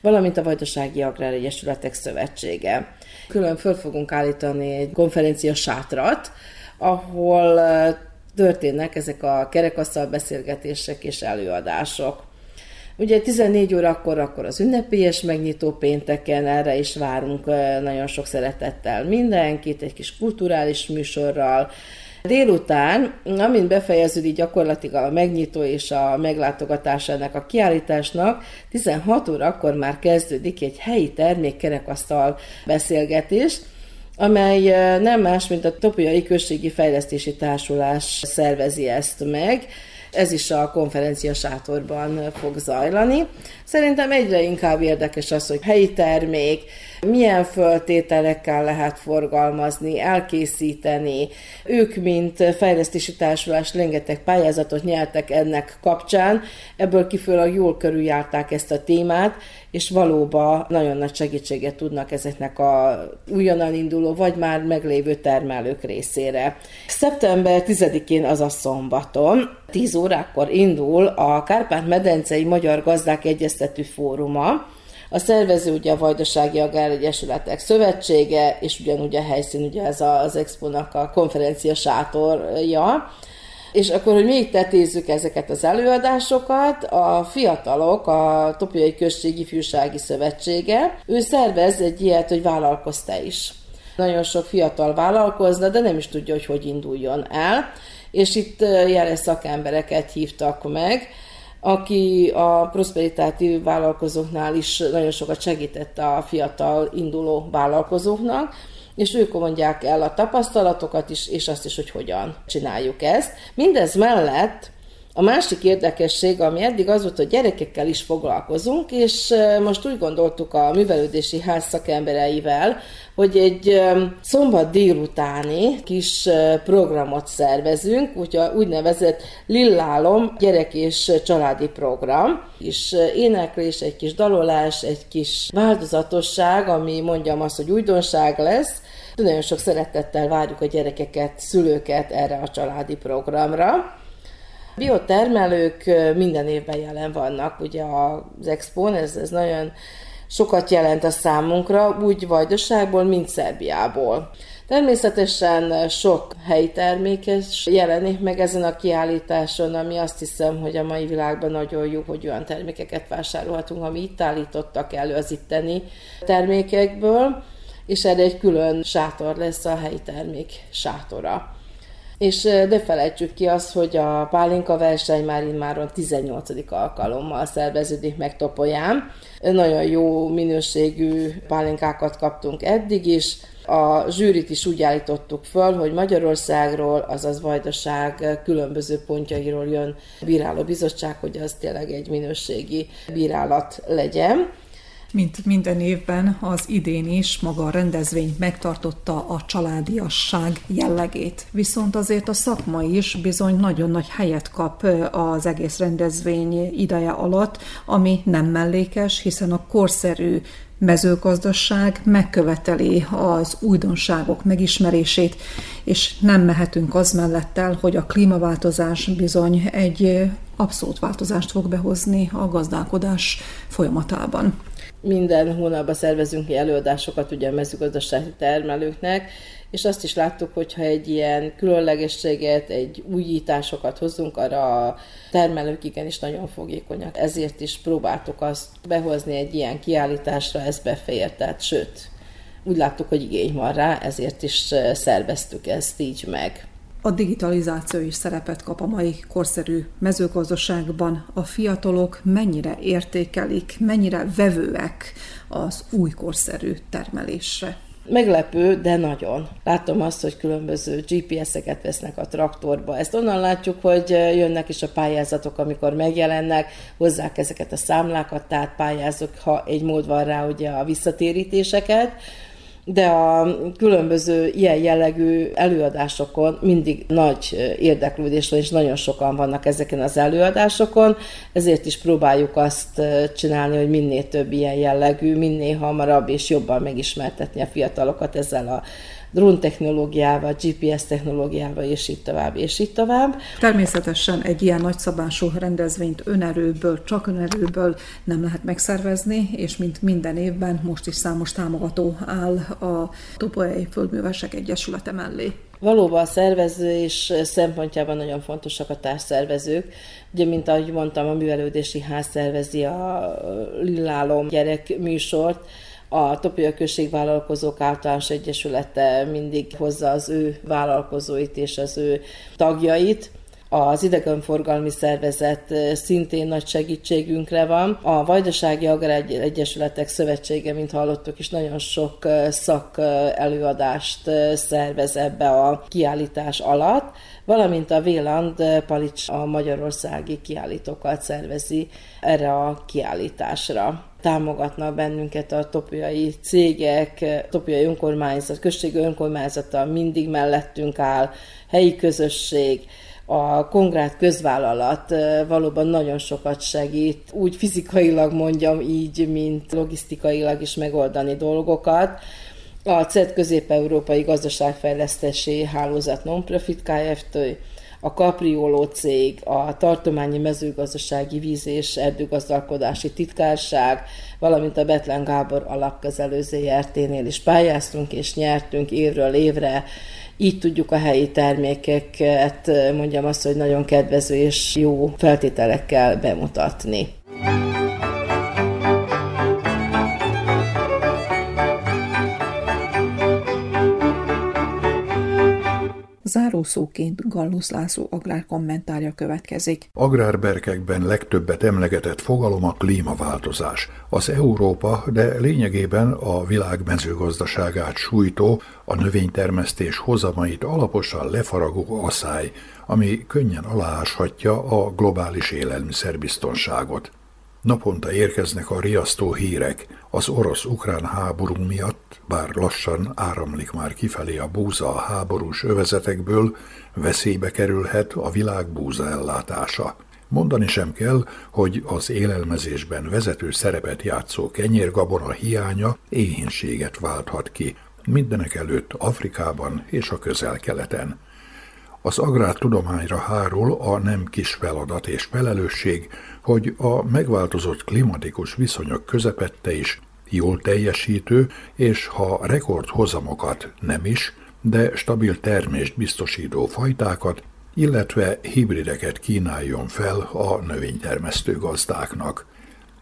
Speaker 7: valamint a Vajdasági Agrár Egyesületek Szövetsége. Külön föl fogunk állítani egy konferencia sátrat, ahol történnek ezek a kerekasztal beszélgetések és előadások. Ugye 14 órakor akkor az ünnepélyes megnyitó pénteken, erre is várunk nagyon sok szeretettel mindenkit, egy kis kulturális műsorral, Délután, amint befejeződik gyakorlatilag a megnyitó és a meglátogatás ennek a kiállításnak, 16 órakor már kezdődik egy helyi termékkerekasztal beszélgetés, amely nem más, mint a Topolyai Községi Fejlesztési Társulás szervezi ezt meg. Ez is a konferencia sátorban fog zajlani. Szerintem egyre inkább érdekes az, hogy helyi termék, milyen föltételekkel lehet forgalmazni, elkészíteni. Ők, mint fejlesztési társulás, rengeteg pályázatot nyertek ennek kapcsán, ebből kifőleg jól körüljárták ezt a témát, és valóban nagyon nagy segítséget tudnak ezeknek a újonnan induló, vagy már meglévő termelők részére. Szeptember 10-én, az a szombaton, 10 órákor indul a Kárpát-medencei Magyar Gazdák Egyeztető Fóruma, a szervező ugye a Vajdasági Agár Egyesületek Szövetsége, és ugyanúgy a helyszín ugye ez az Expo-nak a konferencia sátorja. És akkor, hogy még tetézzük ezeket az előadásokat, a fiatalok, a Topiai Község Ifjúsági Szövetsége, ő szervez egy ilyet, hogy vállalkozta is. Nagyon sok fiatal vállalkozna, de nem is tudja, hogy hogy induljon el. És itt jeles szakembereket hívtak meg, aki a prosperitátív vállalkozóknál is nagyon sokat segített a fiatal induló vállalkozóknak, és ők mondják el a tapasztalatokat is, és azt is, hogy hogyan csináljuk ezt. Mindez mellett a másik érdekesség, ami eddig az volt, hogy gyerekekkel is foglalkozunk, és most úgy gondoltuk a művelődési ház szakembereivel, hogy egy szombat délutáni kis programot szervezünk, úgy úgynevezett Lillálom gyerek és családi program, és éneklés, egy kis dalolás, egy kis változatosság, ami mondjam azt, hogy újdonság lesz, nagyon sok szeretettel várjuk a gyerekeket, szülőket erre a családi programra. Biotermelők minden évben jelen vannak, ugye az Expo, ez, ez nagyon sokat jelent a számunkra, úgy Vajdaságból, mint Szerbiából. Természetesen sok helyi termékes jelenik meg ezen a kiállításon, ami azt hiszem, hogy a mai világban nagyon jó, hogy olyan termékeket vásárolhatunk, ami itt állítottak elő az itteni termékekből, és erre egy külön sátor lesz a helyi termék sátora. És de felejtsük ki azt, hogy a pálinka verseny már immáron 18. alkalommal szerveződik meg Topolyán. Nagyon jó minőségű pálinkákat kaptunk eddig is. A zsűrit is úgy állítottuk föl, hogy Magyarországról, azaz Vajdaság különböző pontjairól jön bírálóbizottság, hogy az tényleg egy minőségi bírálat legyen.
Speaker 2: Mint minden évben, az idén is maga a rendezvény megtartotta a családiasság jellegét. Viszont azért a szakma is bizony nagyon nagy helyet kap az egész rendezvény ideje alatt, ami nem mellékes, hiszen a korszerű mezőgazdaság megköveteli az újdonságok megismerését, és nem mehetünk az mellett el, hogy a klímaváltozás bizony egy abszolút változást fog behozni a gazdálkodás folyamatában.
Speaker 7: Minden hónapban szervezünk előadásokat ugye a mezőgazdasági termelőknek, és azt is láttuk, hogyha egy ilyen különlegességet, egy újításokat hozunk, arra a termelők igenis nagyon fogékonyak. Ezért is próbáltuk azt behozni egy ilyen kiállításra, ez befér, tehát sőt, úgy láttuk, hogy igény van rá, ezért is szerveztük ezt így meg.
Speaker 2: A digitalizáció is szerepet kap a mai korszerű mezőgazdaságban. A fiatalok mennyire értékelik, mennyire vevőek az új korszerű termelésre?
Speaker 7: Meglepő, de nagyon. Látom azt, hogy különböző GPS-eket vesznek a traktorba. Ezt onnan látjuk, hogy jönnek is a pályázatok, amikor megjelennek, hozzák ezeket a számlákat, tehát pályázok, ha egy mód van rá, ugye a visszatérítéseket, de a különböző ilyen jellegű előadásokon mindig nagy érdeklődés van, és nagyon sokan vannak ezeken az előadásokon, ezért is próbáljuk azt csinálni, hogy minél több ilyen jellegű, minél hamarabb és jobban megismertetni a fiatalokat ezzel a drón technológiával, GPS technológiával, és így tovább, és így tovább.
Speaker 2: Természetesen egy ilyen nagyszabású rendezvényt önerőből, csak önerőből nem lehet megszervezni, és mint minden évben most is számos támogató áll a Topolyai Földművesek Egyesülete mellé.
Speaker 7: Valóban a szervezés szempontjában nagyon fontosak a társszervezők. Ugye, mint ahogy mondtam, a művelődési ház szervezi a Lillálom gyerek műsort, a Topia Községvállalkozók Általános Egyesülete mindig hozza az ő vállalkozóit és az ő tagjait. Az idegenforgalmi szervezet szintén nagy segítségünkre van. A Vajdasági Agrár Egyesületek Szövetsége, mint hallottuk is, nagyon sok szak előadást szervez ebbe a kiállítás alatt, valamint a Véland Palics a magyarországi kiállítókat szervezi erre a kiállításra támogatnak bennünket a topiai cégek, topiai önkormányzat, községi önkormányzata mindig mellettünk áll, helyi közösség, a kongrát közvállalat valóban nagyon sokat segít, úgy fizikailag mondjam így, mint logisztikailag is megoldani dolgokat. A CED Közép-Európai Gazdaságfejlesztési Hálózat Nonprofit Kft a Capriolo cég, a Tartományi Mezőgazdasági Víz és Erdőgazdálkodási Titkárság, valamint a Betlen Gábor alapkezelő ZRT-nél is pályáztunk és nyertünk évről évre. Így tudjuk a helyi termékeket, mondjam azt, hogy nagyon kedvező és jó feltételekkel bemutatni.
Speaker 2: Zárószóként Gallus László agrárkommentárja következik.
Speaker 8: Agrárberkekben legtöbbet emlegetett fogalom a klímaváltozás. Az Európa, de lényegében a világ mezőgazdaságát sújtó, a növénytermesztés hozamait alaposan lefaragó asszály, ami könnyen alááshatja a globális élelmiszerbiztonságot. Naponta érkeznek a riasztó hírek. Az orosz-ukrán háború miatt, bár lassan áramlik már kifelé a búza a háborús övezetekből, veszélybe kerülhet a világ búza ellátása. Mondani sem kell, hogy az élelmezésben vezető szerepet játszó kenyérgabona hiánya éhínséget válthat ki, mindenek előtt Afrikában és a közel-keleten. Az agrártudományra hárul a nem kis feladat és felelősség, hogy a megváltozott klimatikus viszonyok közepette is jól teljesítő, és ha rekordhozamokat nem is, de stabil termést biztosító fajtákat, illetve hibrideket kínáljon fel a növénytermesztő gazdáknak.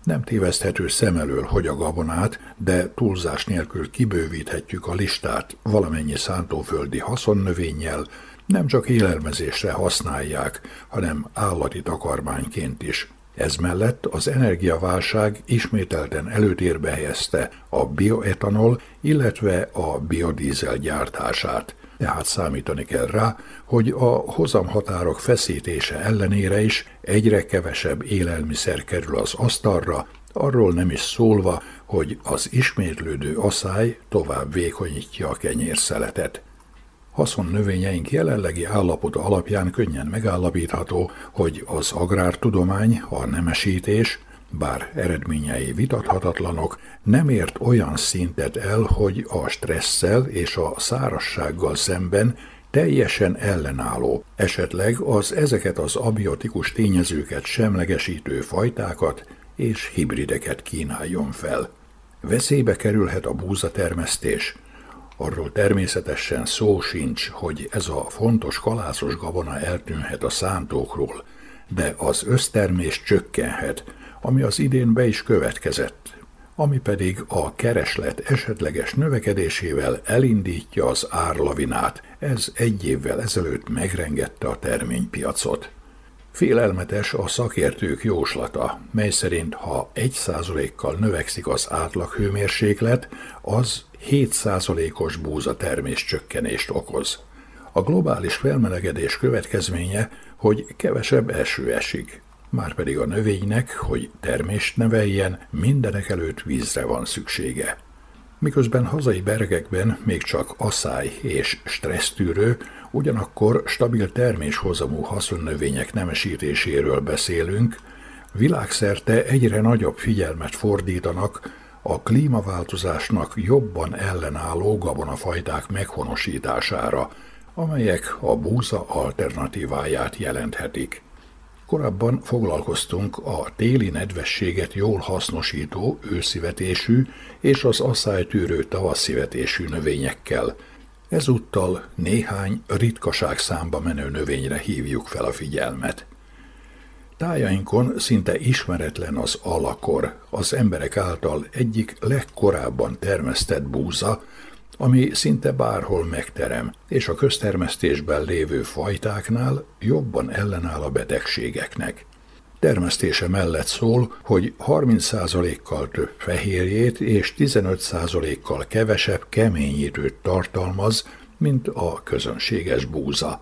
Speaker 8: Nem téveszthető szem elől, hogy a gabonát, de túlzás nélkül kibővíthetjük a listát valamennyi szántóföldi haszonnövényjel, nem csak élelmezésre használják, hanem állati takarmányként is. Ez mellett az energiaválság ismételten előtérbe helyezte a bioetanol, illetve a biodízel gyártását. Tehát számítani kell rá, hogy a hozamhatárok feszítése ellenére is egyre kevesebb élelmiszer kerül az asztalra, arról nem is szólva, hogy az ismétlődő asszály tovább vékonyítja a kenyérszeletet. Haszon növényeink jelenlegi állapota alapján könnyen megállapítható, hogy az agrártudomány, a nemesítés bár eredményei vitathatatlanok, nem ért olyan szintet el, hogy a stresszel és a szárassággal szemben teljesen ellenálló, esetleg az ezeket az abiotikus tényezőket semlegesítő fajtákat és hibrideket kínáljon fel. Veszélybe kerülhet a búzatermesztés. Arról természetesen szó sincs, hogy ez a fontos kalászos gabona eltűnhet a szántókról, de az össztermés csökkenhet, ami az idén be is következett, ami pedig a kereslet esetleges növekedésével elindítja az árlavinát. Ez egy évvel ezelőtt megrengette a terménypiacot. Félelmetes a szakértők jóslata, mely szerint ha 1%-kal növekszik az átlaghőmérséklet, az 7%-os búzatermés csökkenést okoz. A globális felmelegedés következménye, hogy kevesebb eső esik, márpedig a növénynek, hogy termést neveljen, mindenek előtt vízre van szüksége. Miközben hazai bergekben még csak asszály és stressztűrő, ugyanakkor stabil terméshozamú haszonnövények nemesítéséről beszélünk, világszerte egyre nagyobb figyelmet fordítanak a klímaváltozásnak jobban ellenálló gabonafajták meghonosítására, amelyek a búza alternatíváját jelenthetik. Korábban foglalkoztunk a téli nedvességet jól hasznosító őszivetésű és az asszálytűrő tavaszivetésű növényekkel. Ezúttal néhány ritkaság számba menő növényre hívjuk fel a figyelmet. Tájainkon szinte ismeretlen az alakor, az emberek által egyik legkorábban termesztett búza, ami szinte bárhol megterem, és a köztermesztésben lévő fajtáknál jobban ellenáll a betegségeknek. Termesztése mellett szól, hogy 30%-kal több fehérjét és 15%-kal kevesebb keményítőt tartalmaz, mint a közönséges búza.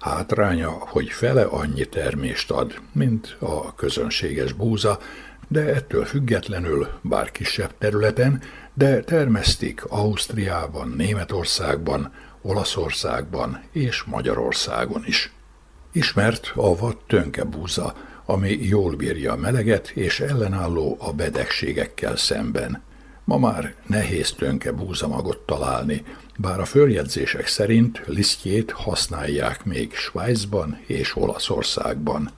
Speaker 8: Hátránya, hogy fele annyi termést ad, mint a közönséges búza, de ettől függetlenül, bár kisebb területen, de termesztik Ausztriában, Németországban, Olaszországban és Magyarországon is. Ismert a vad búza, ami jól bírja a meleget és ellenálló a betegségekkel szemben. Ma már nehéz tönke búzamagot találni, bár a följegyzések szerint lisztjét használják még Svájcban és Olaszországban.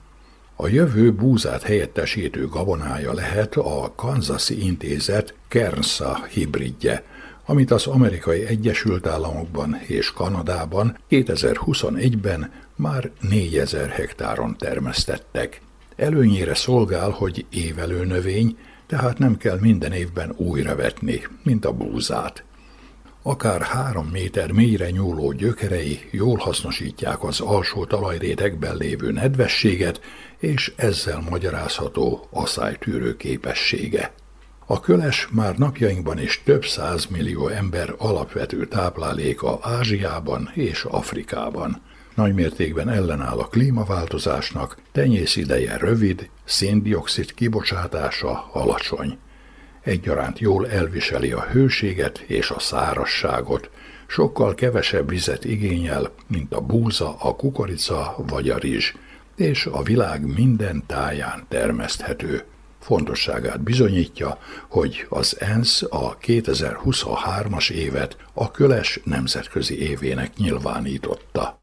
Speaker 8: A jövő búzát helyettesítő gabonája lehet a Kansasi Intézet Kernsa hibridje, amit az amerikai Egyesült Államokban és Kanadában 2021-ben már 4000 hektáron termesztettek. Előnyére szolgál, hogy évelő növény, tehát nem kell minden évben újra vetni, mint a búzát. Akár három méter mélyre nyúló gyökerei jól hasznosítják az alsó talajrétegben lévő nedvességet, és ezzel magyarázható asszálytűrő képessége. A köles már napjainkban is több millió ember alapvető tápláléka Ázsiában és Afrikában. Nagymértékben ellenáll a klímaváltozásnak, tenyész ideje rövid, széndiokszid kibocsátása alacsony. Egyaránt jól elviseli a hőséget és a szárasságot, sokkal kevesebb vizet igényel, mint a búza, a kukorica vagy a rizs, és a világ minden táján termeszthető. Fontosságát bizonyítja, hogy az ENSZ a 2023-as évet a köles nemzetközi évének nyilvánította.